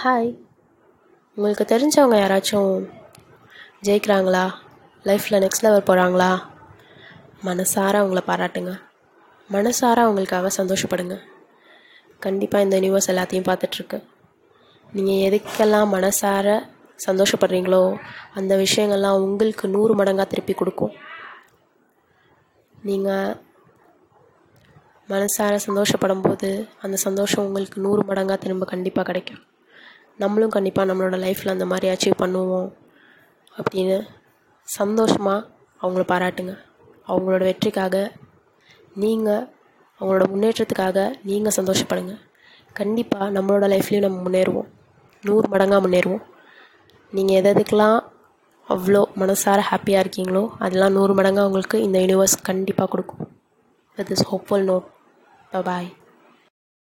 Hi உங்களுக்கு தெரிஞ்சவங்க யாராச்சும் ஜெயிக்கிறாங்களா? லைஃப்பில் நெக்ஸ்ட் லெவல் போகிறாங்களா மனசார அவங்கள பாராட்டுங்க. மனசார அவங்களுக்காக சந்தோஷப்படுங்க. கண்டிப்பாக இந்த நியூஸ் எல்லாத்தையும் பார்த்துட்ருக்கு. நீங்கள் எதுக்கெல்லாம் மனசார சந்தோஷப்படுறீங்களோ அந்த விஷயங்கள்லாம் உங்களுக்கு நூறு மடங்காக திருப்பி கொடுக்கும். நீங்கள் மனசார சந்தோஷப்படும் போது அந்த சந்தோஷம் உங்களுக்கு நூறு மடங்காக திரும்ப கண்டிப்பாக கிடைக்கும். நம்மளும் கண்டிப்பாக நம்மளோட லைஃப்பில் அந்த மாதிரி அச்சீவ் பண்ணுவோம் அப்படின்னு சந்தோஷமாக அவங்கள பாராட்டுங்க. அவங்களோட வெற்றிக்காக நீங்கள் அவங்களோட முன்னேற்றத்துக்காக நீங்கள் சந்தோஷப்படுங்க. கண்டிப்பாக நம்மளோட லைஃப்லேயும் நம்ம முன்னேறுவோம். நூறு மடங்காக முன்னேறுவோம். நீங்கள் எது எதுக்கெல்லாம் அவ்வளோ மனசார ஹாப்பியாக இருக்கீங்களோ அதெல்லாம் நூறு மடங்காக உங்களுக்கு இந்த யூனிவர்ஸ் கண்டிப்பாக கொடுக்கும். With is hopeful note bye